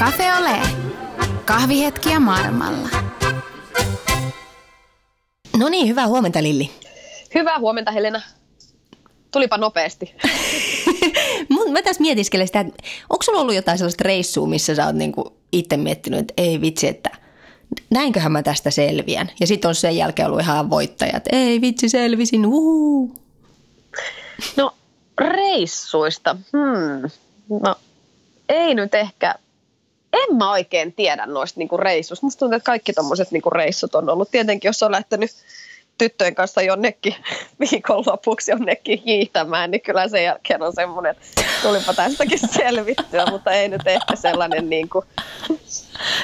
Cafe Ole. Kahvihetkiä maailmalla. No niin, hyvää huomenta Lilli. Hyvää huomenta Helena. Tulipa nopeasti. Mä tässä mietiskelen sitä, että onko sulla ollut jotain sellaista reissua, missä sä oot niinku itse miettinyt, että ei vitsi, että näinköhän mä tästä selviän. Ja sitten on sen jälkeen ollut ihan voittajat. Ei vitsi, selvisin, uhuu. No reissuista. Hmm. No ei nyt ehkä, en mä oikein tiedä noista niinku reissuista. Musta tuntuu, että kaikki tommoset niinku reissut on ollut. Tietenkin, jos on lähtenyt tyttöjen kanssa jonnekin viikonlopuksi jonnekin hiihtämään, niin kyllä sen jälkeen on semmoinen, että tulipa tästäkin selvittyä, mutta ei nyt ehkä sellainen niin kuin...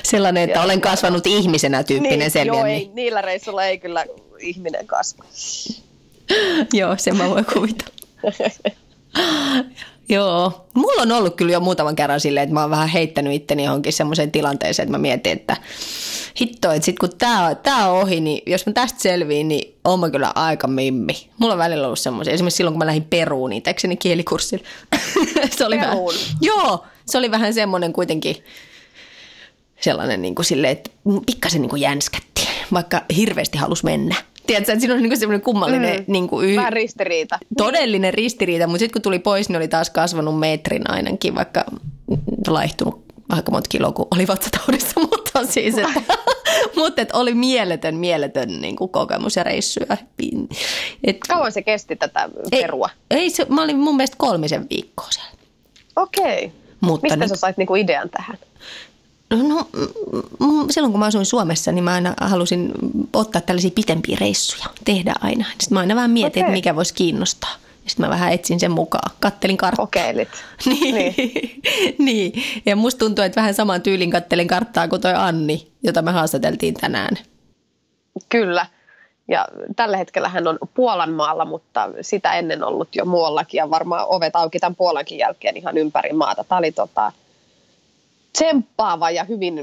Sellainen, että olen kasvanut ihmisenä tyyppinen niin, selviä. Joo, ei, niillä reissuilla ei kyllä ihminen kasva. joo, se mä voin kuvitella. Joo, mulla on ollut kyllä jo muutaman kerran silleen, että mä oon vähän heittänyt itteni johonkin semmoiseen tilanteeseen, että mä mietin, että hitto, että sit kun tää tää on ohi, niin jos mä tästä selviin, niin oon mä kyllä aika mimmi. Mulla on välillä ollut semmoisia, esimerkiksi silloin kun mä lähdin Peruun itsekseni kielikurssille. se oli Peruun? vähän, joo, se oli vähän semmoinen kuitenkin sellainen niin kuin silleen, että pikkasen niin kuin jänskätti, vaikka hirveästi halus mennä. Tiedätkö, että siinä on niin semmoinen kummallinen... Mm. Niin kuin yh... Vähän ristiriita. Todellinen ristiriita, mutta sitten kun tuli pois, niin oli taas kasvanut metrin ainakin, vaikka laihtunut aika monta kiloa, kun oli vatsataudissa, mutta siis, että, mutta että oli mieletön, mieletön niin kuin kokemus ja reissu. Et, Kauan se kesti tätä perua? Ei, ei se, mä olin mun mielestä kolmisen viikkoa siellä. Okei. Mutta Mistä nyt, sä sait niinku idean tähän? No, no, silloin kun mä asuin Suomessa, niin mä aina halusin ottaa tällaisia pitempiä reissuja, tehdä aina. Sitten mä aina vähän mietin, okay. että mikä voisi kiinnostaa. Sitten mä vähän etsin sen mukaan, kattelin karttaa. Kokeilit. niin. Niin. niin. Ja musta tuntuu, että vähän saman tyylin kattelin karttaa kuin toi Anni, jota me haastateltiin tänään. Kyllä. Ja tällä hetkellä hän on Puolan maalla, mutta sitä ennen ollut jo muuallakin ja varmaan ovet auki tämän Puolankin jälkeen ihan ympäri maata. Tämä oli tota, tsemppaava ja hyvin,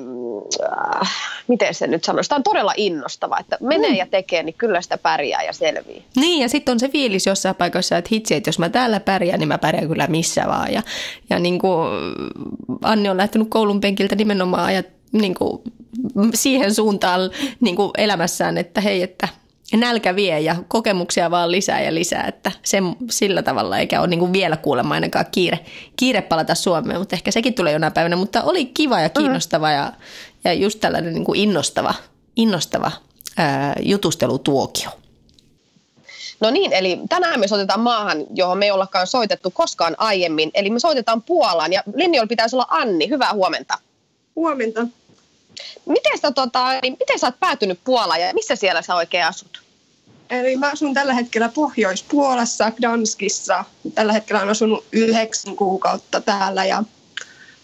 äh, miten se nyt sanoisi, tämä on todella innostava, että menee mm. ja tekee, niin kyllä sitä pärjää ja selvii. Niin ja sitten on se fiilis jossain paikassa, että hitsi, että jos mä täällä pärjään, niin mä pärjään kyllä missä vaan. Ja, ja niin kuin Anni on lähtenyt koulun penkiltä nimenomaan ajat, niin kuin siihen suuntaan niin kuin elämässään, että hei, että – nälkä vie ja kokemuksia vaan lisää ja lisää, että sen, sillä tavalla eikä ole niin kuin vielä kuulemma ainakaan kiire, kiire palata Suomeen, mutta ehkä sekin tulee jonain päivänä, mutta oli kiva ja kiinnostava mm. ja, ja just tällainen niin kuin innostava, innostava ää, jutustelutuokio. No niin, eli tänään me soitetaan maahan, johon me ei ollakaan soitettu koskaan aiemmin, eli me soitetaan Puolaan ja linjoilla pitäisi olla Anni, hyvää huomenta. Huomenta. Miten sä, tota, niin miten sä oot päätynyt Puolaan ja missä siellä sä oikein asut? Eli mä asun tällä hetkellä Pohjois-Puolassa, Gdanskissa. Tällä hetkellä olen asunut yhdeksän kuukautta täällä ja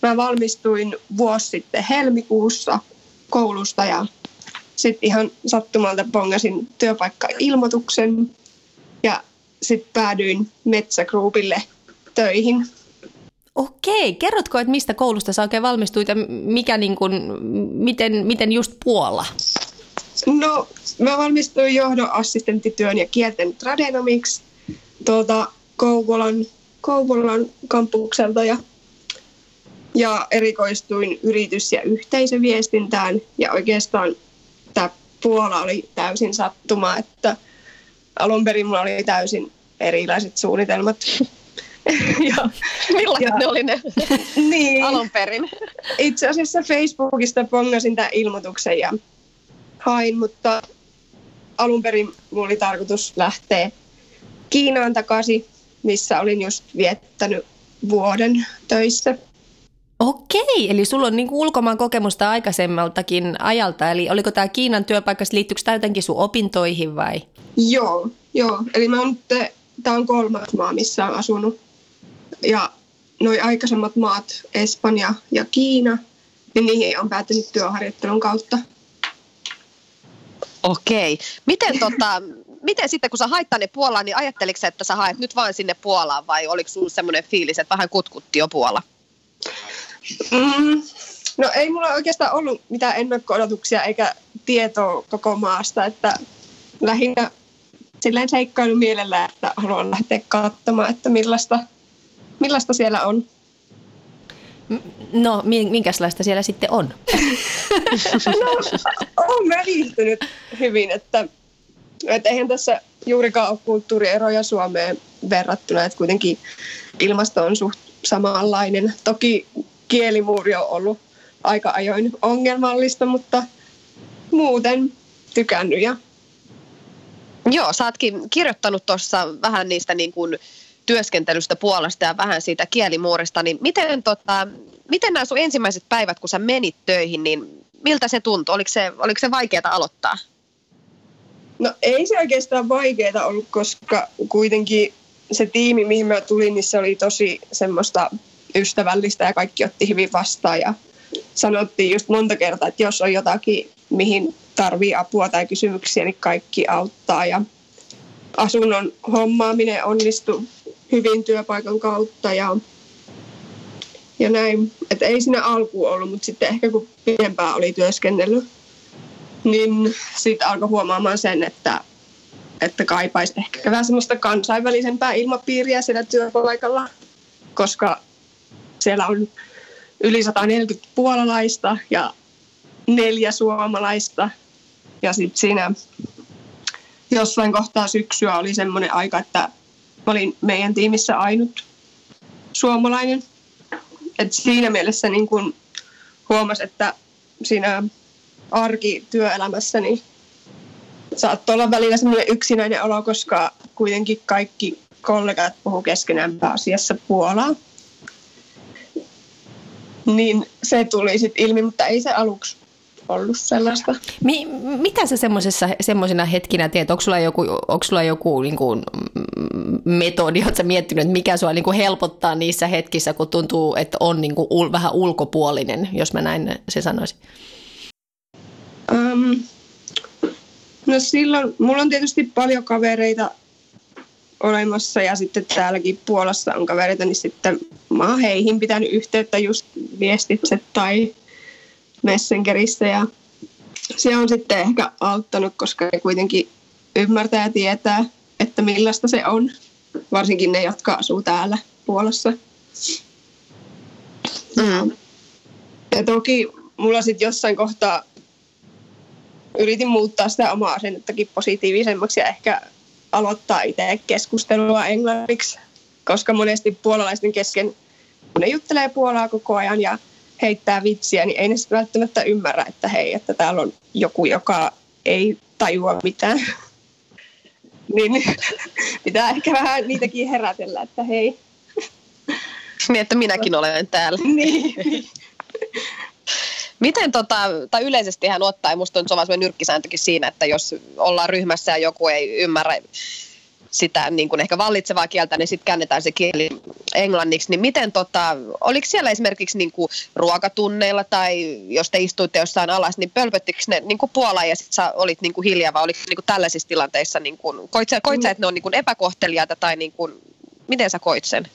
mä valmistuin vuosi sitten helmikuussa koulusta ja sitten ihan sattumalta pongasin työpaikka-ilmoituksen ja sitten päädyin Metsägruupille töihin. Okei, kerrotko, että mistä koulusta sä oikein valmistuit ja mikä niin kuin, miten, miten just Puola? No, mä valmistuin johdon assistenttityön ja kielten tradenomiksi tuolta Kouvolan, Kouvolan kampukselta ja, ja erikoistuin yritys- ja yhteisöviestintään ja oikeastaan tämä Puola oli täysin sattuma, että alun perin mulla oli täysin erilaiset suunnitelmat. ja, Millaiset ja, ne oli ne niin, alun perin? Itse asiassa Facebookista pongasin tämän ilmoituksen ja hain, mutta alun perin mulla oli tarkoitus lähteä Kiinaan takaisin, missä olin just viettänyt vuoden töissä. Okei, eli sulla on niinku ulkomaan kokemusta aikaisemmaltakin ajalta, eli oliko tämä Kiinan työpaikka, liittyykö tämä jotenkin sun opintoihin vai? Joo, joo. eli mä oon tämä on kolmas maa, missä olen asunut. Ja noi aikaisemmat maat, Espanja ja Kiina, niin niihin on päätynyt työharjoittelun kautta. Okei. Miten, tota, miten sitten, kun sä hait tänne Puolaan, niin ajatteliko että sä haet nyt vain sinne Puolaan vai oliko sulla semmoinen fiilis, että vähän kutkutti jo Puola? Mm, no ei mulla oikeastaan ollut mitään ennakko-odotuksia eikä tietoa koko maasta, että lähinnä silleen seikkailu mielellä, että haluan lähteä katsomaan, että millaista, millaista siellä on. No, minkälaista siellä sitten on? no, mä viihtynyt hyvin, että, että eihän tässä juurikaan ole kulttuurieroja Suomeen verrattuna, että kuitenkin ilmasto on suht samanlainen. Toki kielimuuri on ollut aika ajoin ongelmallista, mutta muuten tykännyt. Ja... Joo, sä ootkin kirjoittanut tuossa vähän niistä niin kuin työskentelystä puolesta ja vähän siitä kielimuurista, niin miten, tota, miten nämä sun ensimmäiset päivät, kun sä menit töihin, niin miltä se tuntui? Oliko se, oliko se vaikeaa aloittaa? No ei se oikeastaan vaikeaa ollut, koska kuitenkin se tiimi, mihin mä tulin, niin se oli tosi semmoista ystävällistä ja kaikki otti hyvin vastaan ja sanottiin just monta kertaa, että jos on jotakin, mihin tarvii apua tai kysymyksiä, niin kaikki auttaa ja asunnon hommaaminen onnistui hyvin työpaikan kautta ja, ja näin. Että ei siinä alku ollut, mutta sitten ehkä kun pidempään oli työskennellyt, niin sitten alkoi huomaamaan sen, että, että kaipaisi ehkä vähän semmoista kansainvälisempää ilmapiiriä siellä työpaikalla, koska siellä on yli 140 puolalaista ja neljä suomalaista. Ja sitten siinä jossain kohtaa syksyä oli semmoinen aika, että mä olin meidän tiimissä ainut suomalainen. Et siinä mielessä niin kun huomasi, että siinä arkityöelämässä niin saattoi olla välillä semmoinen yksinäinen olo, koska kuitenkin kaikki kollegat puhuu keskenään pääasiassa Puolaa. Niin se tuli sitten ilmi, mutta ei se aluksi ollut sellaista. Mi- mitä sä semmoisina hetkinä teet? Onko sulla joku, onko sulla joku niin kuin, metodi, oletko miettinyt, että mikä sua niin kuin helpottaa niissä hetkissä, kun tuntuu, että on niin kuin ul- vähän ulkopuolinen, jos mä näin se sanoisin? Um, no silloin, mulla on tietysti paljon kavereita olemassa ja sitten täälläkin Puolassa on kavereita, niin sitten mä oon heihin pitänyt yhteyttä just viestitse tai Messengerissä ja se on sitten ehkä auttanut, koska ne kuitenkin ymmärtää ja tietää, että millaista se on, varsinkin ne, jotka asuu täällä Puolassa. Mm. Ja toki mulla sitten jossain kohtaa yritin muuttaa sitä omaa asennettakin positiivisemmaksi ja ehkä aloittaa itse keskustelua englanniksi, koska monesti puolalaisten kesken, kun ne juttelee puolaa koko ajan ja heittää vitsiä, niin ei ne välttämättä ymmärrä, että hei, että täällä on joku, joka ei tajua mitään. niin pitää ehkä vähän niitäkin herätellä, että hei. Niin, että minäkin olen täällä. niin. Miten tota, tai yleisesti hän ottaa, ja musta on se nyrkkisääntökin siinä, että jos ollaan ryhmässä ja joku ei ymmärrä sitä niin kuin ehkä vallitsevaa kieltä, niin sitten käännetään se kieli englanniksi. Niin miten, tota, oliko siellä esimerkiksi niin kuin ruokatunneilla tai jos te istuitte jossain alas, niin pölpöttikö ne niin kuin Puolaa ja sitten sä olit niin kuin hiljaa vai oliko niin kuin tällaisissa tilanteissa, niin kuin, koit, sä, koit sä, että ne on niin kuin epäkohteliaita tai niin kuin, miten sä koit sen?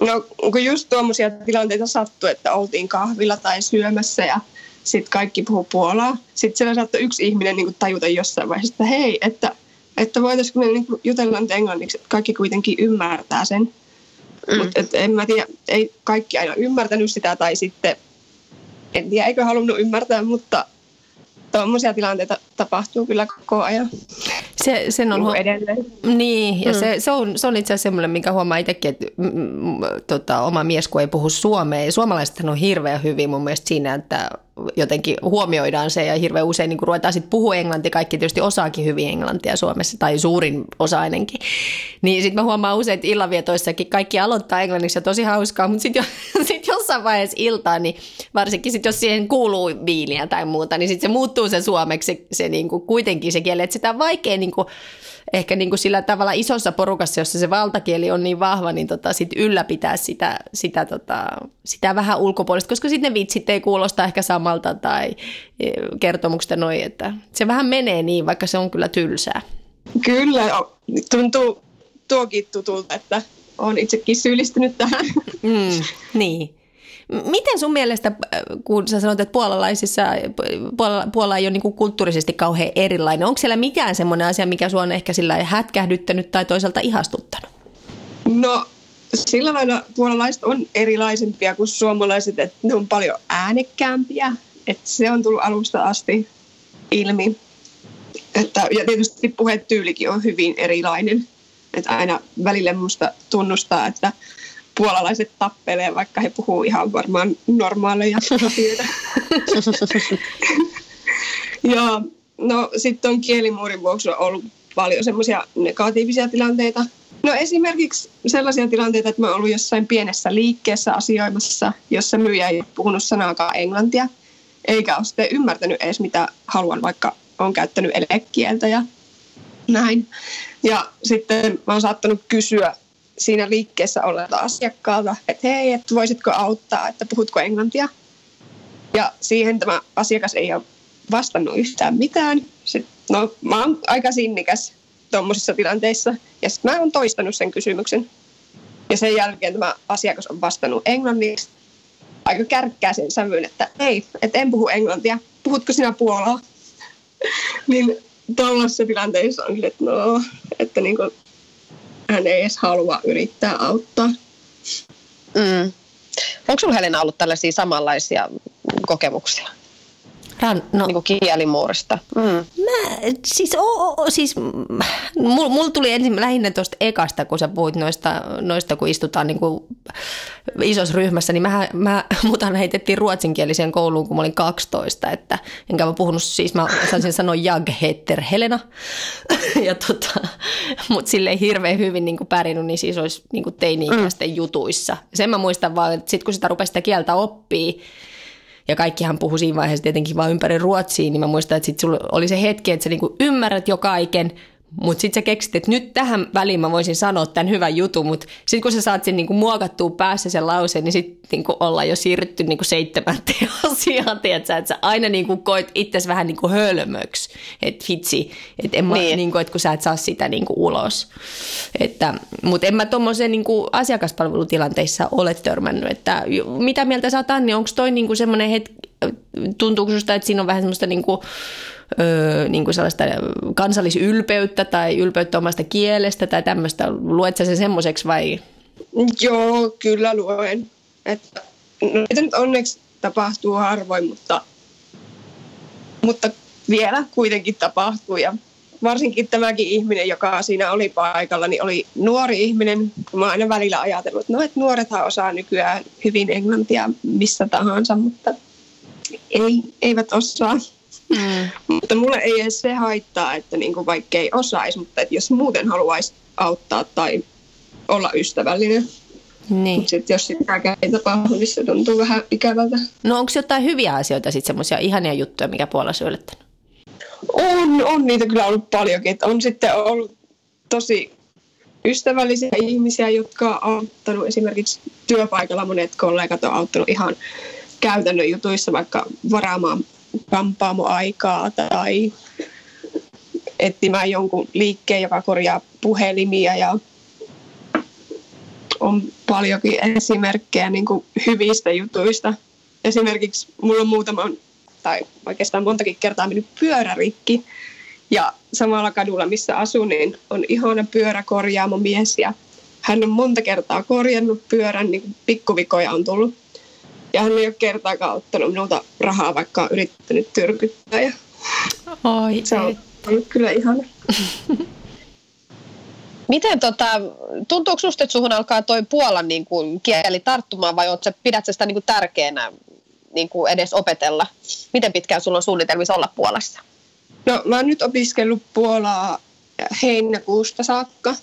No kun just tuommoisia tilanteita sattui, että oltiin kahvilla tai syömässä ja sitten kaikki puhuu puolaa. Sitten siellä saattoi yksi ihminen niin kuin tajuta jossain vaiheessa, että hei, että että voitaisiinko me niin jutella nyt englanniksi, että kaikki kuitenkin ymmärtää sen. Mm. Mutta en mä tiedä, ei kaikki aina ymmärtänyt sitä tai sitten en tiedä, eikö halunnut ymmärtää, mutta tuommoisia tilanteita tapahtuu kyllä koko ajan. Se, sen on, niin edelleen. Niin, ja mm. se, se, on, se on itse asiassa semmoinen, minkä huomaa itsekin, että mm, mm, tota, oma mies, kun ei puhu suomea, suomalaiset on hirveän hyvin mun mielestä siinä, että jotenkin huomioidaan se ja hirveän usein niin ruvetaan sitten puhua englantia, kaikki tietysti osaakin hyvin englantia Suomessa tai suurin osa ainakin. Niin sitten mä huomaan usein, että illanvietoissakin kaikki aloittaa englanniksi ja tosi hauskaa, mutta sitten jo, sit jossain vaiheessa iltaa, niin varsinkin sit jos siihen kuuluu viiniä tai muuta, niin sitten se muuttuu se suomeksi se, se niin kuin kuitenkin se kieli, että sitä on vaikea niin kuin, ehkä niin kuin sillä tavalla isossa porukassa, jossa se valtakieli on niin vahva, niin tota sit ylläpitää sitä, sitä, tota, sitä vähän ulkopuolista, koska sitten ne vitsit ei kuulosta ehkä samalta tai e, kertomukset noin, että se vähän menee niin, vaikka se on kyllä tylsää. Kyllä, tuntuu tuokin tutulta, että olen itsekin syyllistynyt tähän. Mm, niin. Miten sun mielestä, äh, kun sä sanoit, että puolalaisissa, Puola, Puola ei ole niin kulttuurisesti kauhean erilainen, onko siellä mikään semmoinen asia, mikä sua on ehkä sillä hätkähdyttänyt tai toisaalta ihastuttanut? No sillä lailla puolalaiset on erilaisempia kuin suomalaiset, että ne on paljon äänekkäämpiä. Että se on tullut alusta asti ilmi. Että, ja tietysti puhetyylikin on hyvin erilainen. Että aina välillä musta tunnustaa, että puolalaiset tappelee, vaikka he puhuu ihan varmaan normaaleja asioita. ja no sitten on kielimuurin vuoksi on ollut paljon semmoisia negatiivisia tilanteita. No esimerkiksi sellaisia tilanteita, että mä oon ollut jossain pienessä liikkeessä asioimassa, jossa myyjä ei puhunut sanaakaan englantia, eikä ole sitten ymmärtänyt edes mitä haluan, vaikka on käyttänyt elekieltä ja näin. Ja sitten mä oon saattanut kysyä siinä liikkeessä olevalta asiakkaalta, että hei, että voisitko auttaa, että puhutko englantia. Ja siihen tämä asiakas ei ole vastannut yhtään mitään. Sitten, no, mä oon aika sinnikäs tuommoisissa tilanteissa. Ja sitten mä oon toistanut sen kysymyksen. Ja sen jälkeen tämä asiakas on vastannut englanniksi aika kärkkää sävyyn, että ei, että en puhu englantia. Puhutko sinä puolaa? niin tuollaisessa tilanteessa on että no, että niin kuin, hän ei edes halua yrittää auttaa. Mm. Onko sinulla Helena ollut tällaisia samanlaisia kokemuksia? Ran, no. niin kuin kielimuurista. Mm. Mä, siis, o, o, siis mulla mul tuli ensin lähinnä tuosta ekasta, kun sä puhuit noista, noista kun istutaan niin kuin isossa ryhmässä, niin mä, mä, mutan heitettiin ruotsinkieliseen kouluun, kun mä olin 12, että enkä mä puhunut, siis mä osaisin sanoa jag heter Helena, ja tota, mutta silleen hirveän hyvin niin kuin pärjännyt niin siis olisi niin kuin teini-ikäisten mm. jutuissa. Sen mä muistan vaan, että sit kun sitä rupesi sitä kieltä oppii, ja kaikkihan puhui siinä vaiheessa tietenkin vain ympäri Ruotsiin, niin mä muistan, että sit sulla oli se hetki, että sä niinku ymmärrät jo kaiken, mutta sitten sä keksit, että nyt tähän väliin mä voisin sanoa tämän hyvän jutun, mutta sitten kun sä saat sen niinku muokattua päässä sen lauseen, niin sitten niinku ollaan jo siirrytty niinku seitsemänteen asiaan, tiedätkö? että sä aina niinku koit itsesi vähän niinku hölmöksi, että vitsi, että niin. niinku, et kun sä et saa sitä niinku ulos. Että, mutta en mä tuommoisen niinku asiakaspalvelutilanteissa ole törmännyt, että mitä mieltä sä oot Anni, onko toi niinku semmoinen hetki, tuntuuko susta, että siinä on vähän semmoista niinku, öö, niin kuin sellaista kansallisylpeyttä tai ylpeyttä omasta kielestä tai tämmöistä. Luet sä se semmoiseksi vai? Joo, kyllä luen. Että, no, nyt onneksi tapahtuu harvoin, mutta, mutta vielä kuitenkin tapahtuu. Ja varsinkin tämäkin ihminen, joka siinä oli paikalla, niin oli nuori ihminen. Mä aina välillä ajatellut, että no, että nuorethan osaa nykyään hyvin englantia missä tahansa, mutta ei, eivät osaa. Mm. Mutta mulle ei edes se haittaa, että niinku vaikka ei osaisi, mutta että jos muuten haluaisi auttaa tai olla ystävällinen. Niin. Mutta sitten jos sitäkään ei tapahdu, niin se tuntuu vähän ikävältä. No onko jotain hyviä asioita sitten semmoisia ihania juttuja, mikä Puolassa on yllättänyt? On, on niitä kyllä ollut paljonkin. Että on sitten ollut tosi ystävällisiä ihmisiä, jotka on auttanut esimerkiksi työpaikalla. Monet kollegat on auttanut ihan käytännön jutuissa vaikka varaamaan kampaamoaikaa tai etsimään jonkun liikkeen, joka korjaa puhelimia ja on paljonkin esimerkkejä niin kuin hyvistä jutuista. Esimerkiksi mulla on muutama, tai oikeastaan montakin kertaa mennyt pyörärikki ja samalla kadulla, missä asun, niin on ihana pyöräkorjaamo mies ja hän on monta kertaa korjannut pyörän, niin pikkuvikoja on tullut ja hän ei ole kertaakaan ottanut minulta rahaa, vaikka on yrittänyt tyrkyttää. Ja Oi, se on ollut kyllä ihana. Miten tota, tuntuuko sinusta, että suhun alkaa toi Puolan niin kuin, kieli tarttumaan vai oot, pidät sä sitä niin kuin, tärkeänä niin kuin edes opetella? Miten pitkään sulla on suunnitelmissa olla Puolassa? No mä oon nyt opiskellut Puolaa heinäkuusta saakka.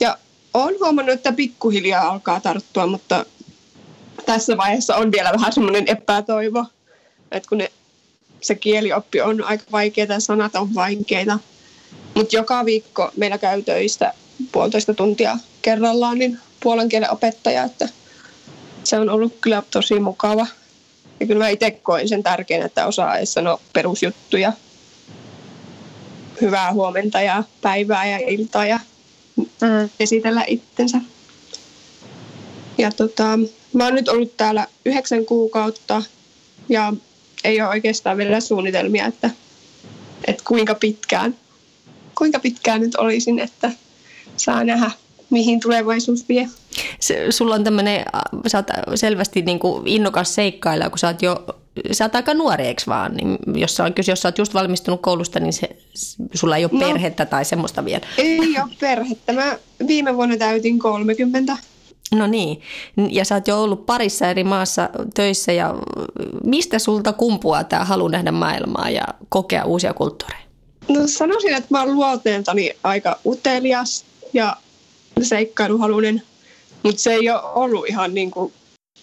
Ja olen huomannut, että pikkuhiljaa alkaa tarttua, mutta tässä vaiheessa on vielä vähän semmoinen epätoivo, että kun ne, se kielioppi on aika vaikeaa ja sanat on vaikeita. Mutta joka viikko meillä käy töistä puolitoista tuntia kerrallaan niin puolen kielen opettaja, että se on ollut kyllä tosi mukava. Ja kyllä mä itse koin sen tärkeänä, että osaa edes sanoa perusjuttuja. Hyvää huomenta ja päivää ja iltaa ja mm. esitellä itsensä. Ja tota, Mä oon nyt ollut täällä yhdeksän kuukautta ja ei ole oikeastaan vielä suunnitelmia, että, että kuinka pitkään, kuinka pitkään nyt olisin, että saa nähdä, mihin tulevaisuus vie. Se, sulla on tämmöinen, sä oot selvästi niin kuin innokas seikkailija, kun sä oot jo, sä oot aika nuori, eikö vaan? Niin jos, on, jos sä oot just valmistunut koulusta, niin se, sulla ei ole no, perhettä tai semmoista vielä. Ei ole perhettä. Mä viime vuonna täytin 30. No niin, ja sä oot jo ollut parissa eri maassa töissä ja mistä sulta kumpuaa tämä halu nähdä maailmaa ja kokea uusia kulttuureja? No sanoisin, että mä oon luonteeltani aika utelias ja seikkailuhalunen, mutta se ei ole ollut ihan niin kuin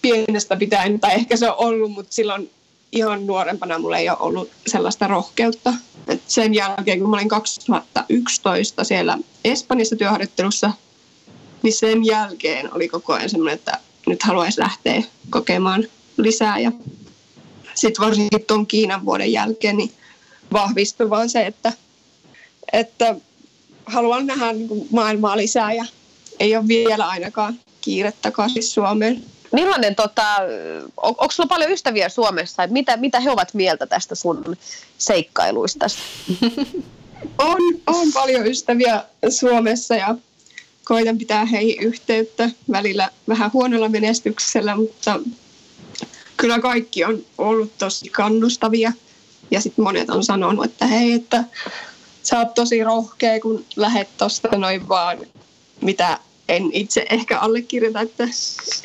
pienestä pitäen, tai ehkä se on ollut, mutta silloin ihan nuorempana mulla ei ole ollut sellaista rohkeutta. Et sen jälkeen, kun mä olin 2011 siellä Espanjassa työharjoittelussa, niin sen jälkeen oli koko ajan semmoinen, että nyt haluaisi lähteä kokemaan lisää. Ja sitten varsinkin tuon Kiinan vuoden jälkeen niin vahvistui vaan se, että, että haluan nähdä niin maailmaa lisää ja ei ole vielä ainakaan kiire takaisin Suomeen. Millainen, tota, on, onko sulla paljon ystäviä Suomessa? Mitä, mitä he ovat mieltä tästä sun seikkailuista? on, on paljon ystäviä Suomessa ja koitan pitää heihin yhteyttä välillä vähän huonolla menestyksellä, mutta kyllä kaikki on ollut tosi kannustavia. Ja sitten monet on sanonut, että hei, että sä oot tosi rohkea, kun lähet tosta noin vaan, mitä en itse ehkä allekirjoita, että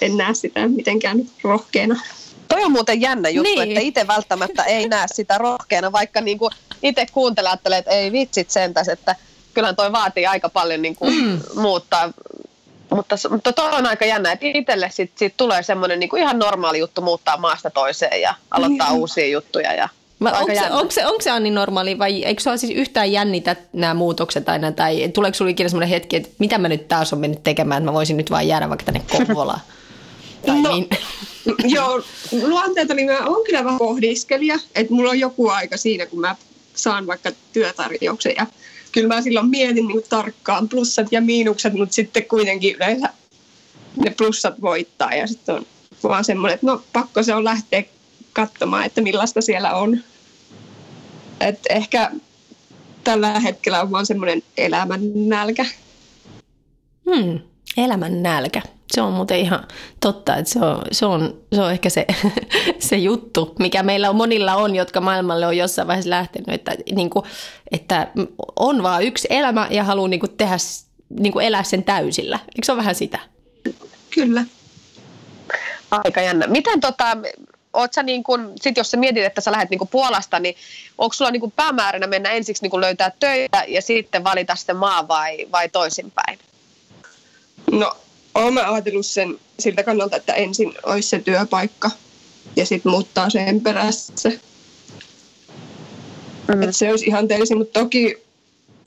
en näe sitä mitenkään rohkeana. Toi on muuten jännä juttu, niin. että itse välttämättä ei näe sitä rohkeana, vaikka niinku itse kuuntelee, että ei vitsit sentäs, että kyllähän toi vaatii aika paljon niinku mm. muuttaa mutta, mutta toi on aika jännä, että itselle sit, sit tulee semmoinen niinku ihan normaali juttu muuttaa maasta toiseen ja aloittaa niin. uusia juttuja. Ja onko, se, onko, se, onko se Anni normaali vai eikö sinua siis yhtään jännitä nämä muutokset aina tai tuleeko sinulle ikinä semmoinen hetki, että mitä mä nyt taas on mennyt tekemään, että mä voisin nyt vain jäädä vaikka tänne Kouvolaan? tai no, niin. joo, luonteelta niin mä oon kyllä vähän pohdiskelija, että mulla on joku aika siinä, kun mä saan vaikka työtarjouksen ja kyllä mä silloin mietin niin tarkkaan plussat ja miinukset, mutta sitten kuitenkin yleensä ne plussat voittaa ja sitten on vaan semmoinen, että no pakko se on lähteä katsomaan, että millaista siellä on. Et ehkä tällä hetkellä on vaan semmoinen elämän nälkä. Hmm, elämän nälkä. Se on muuten ihan totta, että se on, se on, se on ehkä se, se juttu, mikä meillä on, monilla on, jotka maailmalle on jossain vaiheessa lähtenyt, että, niin kuin, että on vaan yksi elämä ja haluaa niin kuin tehdä, niin kuin elää sen täysillä. Eikö se ole vähän sitä? Kyllä. Aika jännä. Miten tota, oot sä niin kun, sit jos sä mietit, että sä lähdet niin Puolasta, niin onko sulla niin päämääränä mennä ensiksi niin löytää töitä ja sitten valita se maa vai, vai toisinpäin? No, olen mä ajatellut sen siltä kannalta, että ensin olisi se työpaikka ja sitten muuttaa sen perässä. Mm. Että se olisi ihan teisi, mutta toki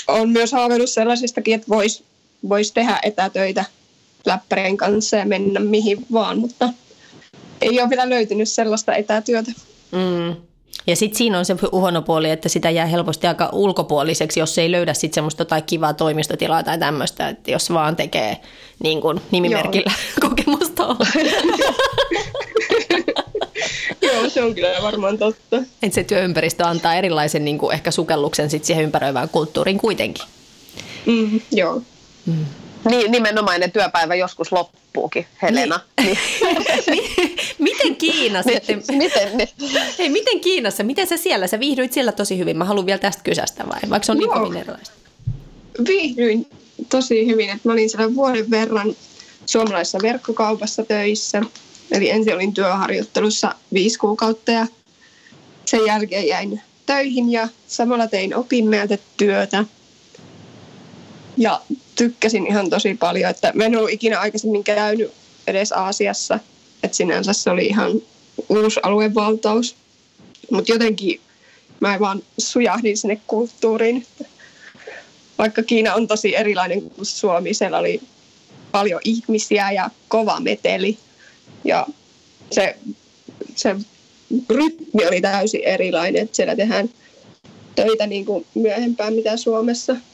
on myös haaveillut sellaisistakin, että voisi vois tehdä etätöitä läppärien kanssa ja mennä mihin vaan, mutta ei ole vielä löytynyt sellaista etätyötä. Mm. Ja sitten siinä on se huono puoli, että sitä jää helposti aika ulkopuoliseksi, jos ei löydä sitten semmoista tai kivaa toimistotilaa tai tämmöistä, että jos vaan tekee niin kuin nimimerkillä Joo. kokemusta Joo, se on kyllä varmaan totta. Että se työympäristö antaa erilaisen niin kuin ehkä sukelluksen sit siihen ympäröivään kulttuuriin kuitenkin. Mm, joo. Mm. Niin, nimenomainen työpäivä joskus loppuukin, Helena. Niin. niin. Miten Kiinassa? Niin, miten, niin. Hei, miten Kiinassa? Miten sä siellä? Sä viihdyit siellä tosi hyvin. Mä haluan vielä tästä kysästä vai? Vaikka se on niin niin kovin erilaista. Viihdyin tosi hyvin. Että mä olin siellä vuoden verran suomalaisessa verkkokaupassa töissä. Eli ensin olin työharjoittelussa viisi kuukautta ja sen jälkeen jäin töihin ja samalla tein opinnäytetyötä. Ja tykkäsin ihan tosi paljon, että mä en ollut ikinä aikaisemmin käynyt edes Aasiassa, että sinänsä se oli ihan uusi aluevaltaus. Mutta jotenkin mä vaan sujahdin sinne kulttuuriin. Vaikka Kiina on tosi erilainen kuin Suomi, siellä oli paljon ihmisiä ja kova meteli. Ja se, se rytmi oli täysin erilainen, että siellä tehdään töitä niin kuin myöhempään mitä Suomessa –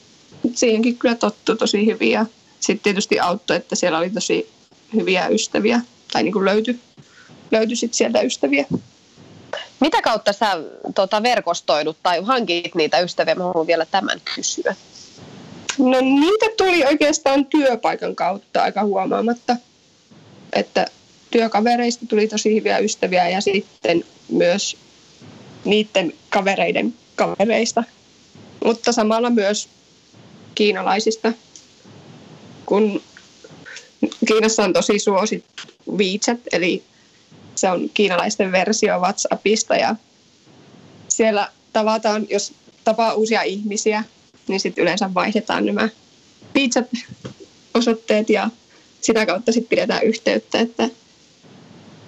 siihenkin kyllä tottu tosi hyvin ja sitten tietysti auttoi, että siellä oli tosi hyviä ystäviä tai niin kuin löytyi, löytyi sit sieltä ystäviä. Mitä kautta sä tota, verkostoidut tai hankit niitä ystäviä? Mä haluan vielä tämän kysyä. No niitä tuli oikeastaan työpaikan kautta aika huomaamatta. että työkavereista tuli tosi hyviä ystäviä ja sitten myös niiden kavereiden kavereista, mutta samalla myös kiinalaisista, kun Kiinassa on tosi suosittu WeChat, eli se on kiinalaisten versio WhatsAppista ja siellä tavataan, jos tapaa uusia ihmisiä, niin sitten yleensä vaihdetaan nämä WeChat-osoitteet ja sitä kautta sitten pidetään yhteyttä, että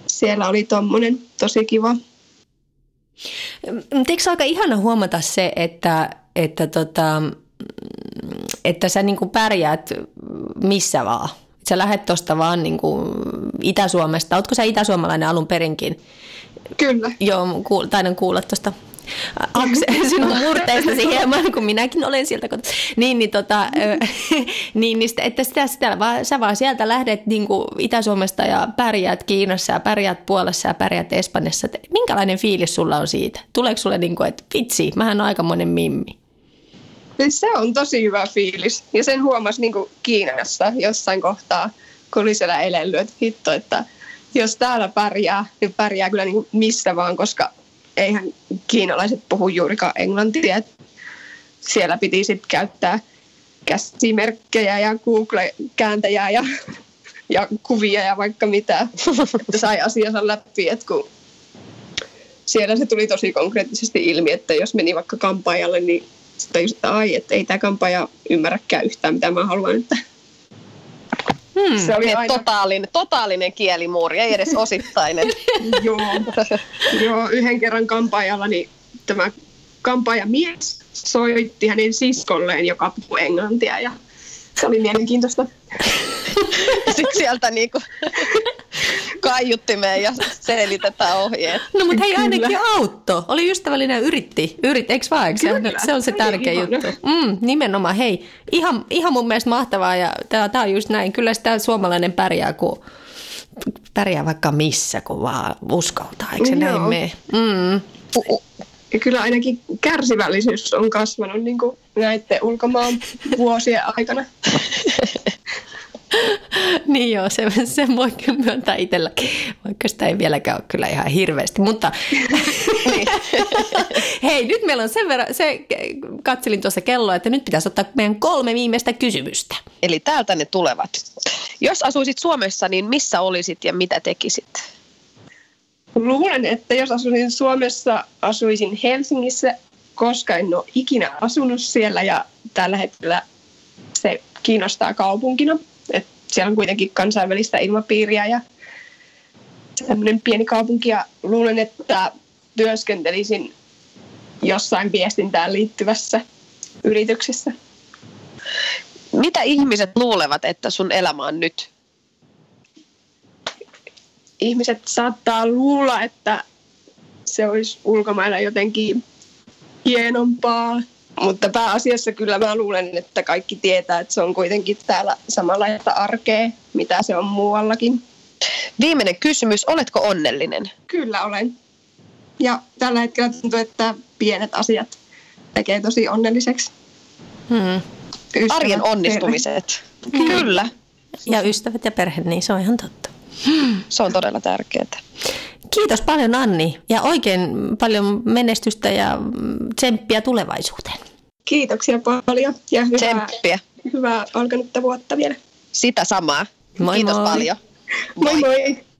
siellä oli tommonen tosi kiva. Eikö se aika ihana huomata se, että, että, tota, että sä niin pärjäät missä vaan? Sä lähdet tuosta vaan niin kuin Itä-Suomesta. Ootko sä itäsuomalainen alun perinkin? Kyllä. Joo, kuul, taidan kuulla tuosta Akse, sinun murteistasi hieman, kun minäkin olen sieltä kotoa. Niin, niin, tota, niin, niin että sitä, sitä, vaan, sä vaan sieltä lähdet niin kuin Itä-Suomesta ja pärjäät Kiinassa ja pärjäät Puolassa ja pärjäät Espanjassa. Että minkälainen fiilis sulla on siitä? Tuleeko sulle niin kuin, että vitsi, mähän on aikamoinen mimmi? Se on tosi hyvä fiilis. Ja sen huomasi niin kuin Kiinassa jossain kohtaa, kun oli siellä elellyt, että hitto, että jos täällä pärjää, niin pärjää kyllä niin missä vaan, koska eihän kiinalaiset puhu juurikaan englantia. Siellä piti sitten käyttää käsimerkkejä ja Google-kääntäjää ja, ja kuvia ja vaikka mitä, että sai asiansa läpi. Et kun siellä se tuli tosi konkreettisesti ilmi, että jos meni vaikka kampaajalle, niin sitten että ai, että ei tämä kampaaja ymmärräkään yhtään, mitä mä haluan. Että Hmm. Se oli aina... totaalinen, totaalinen kielimuuri, ei edes osittainen. joo, joo, yhden kerran kampaajalla niin tämä kampaajamies soitti hänen siskolleen, joka puhui englantia ja se oli mielenkiintoista. Sitten sieltä niinku kaiuttimeen ja selitetään ohjeet. No mutta hei ainakin autto. Oli ystävällinen yritti. Yrit, eikö vaan? Eikö se, se on se tärkeä juttu. Mm, nimenomaan. Hei, ihan, ihan mun mielestä mahtavaa ja tämä on just näin. Kyllä sitä suomalainen pärjää, kun pärjää vaikka missä, kun vaan uskaltaa. Eikö se no. näin mene? Mm. Ja kyllä ainakin kärsivällisyys on kasvanut niin kuin näiden ulkomaan vuosien aikana. niin joo, se, se voi kyllä myöntää itselläkin, vaikka sitä ei vieläkään ole kyllä ihan hirveästi. Mutta hei, nyt meillä on sen verran, se, katselin tuossa kelloa, että nyt pitäisi ottaa meidän kolme viimeistä kysymystä. Eli täältä ne tulevat. Jos asuisit Suomessa, niin missä olisit ja mitä tekisit? Luulen, että jos asuisin Suomessa, asuisin Helsingissä, koska en ole ikinä asunut siellä ja tällä hetkellä se kiinnostaa kaupunkina. Et siellä on kuitenkin kansainvälistä ilmapiiriä ja tämmöinen pieni kaupunki ja luulen, että työskentelisin jossain viestintään liittyvässä yrityksessä. Mitä ihmiset luulevat, että sun elämä on nyt? Ihmiset saattaa luulla, että se olisi ulkomailla jotenkin hienompaa, mutta pääasiassa kyllä mä luulen, että kaikki tietää, että se on kuitenkin täällä samanlaista arkea, mitä se on muuallakin. Viimeinen kysymys, oletko onnellinen? Kyllä olen. Ja tällä hetkellä tuntuu, että pienet asiat tekee tosi onnelliseksi. Hmm. Ystävät, Arjen onnistumiset. Perhe. Kyllä. Ja ystävät ja perhe, niin se on ihan totta. Se on todella tärkeää. Kiitos paljon Anni ja oikein paljon menestystä ja tsemppiä tulevaisuuteen. Kiitoksia paljon ja hyvää, tsemppiä. hyvää alkanutta vuotta vielä. Sitä samaa. Moi Kiitos moi. paljon. Moi moi. moi.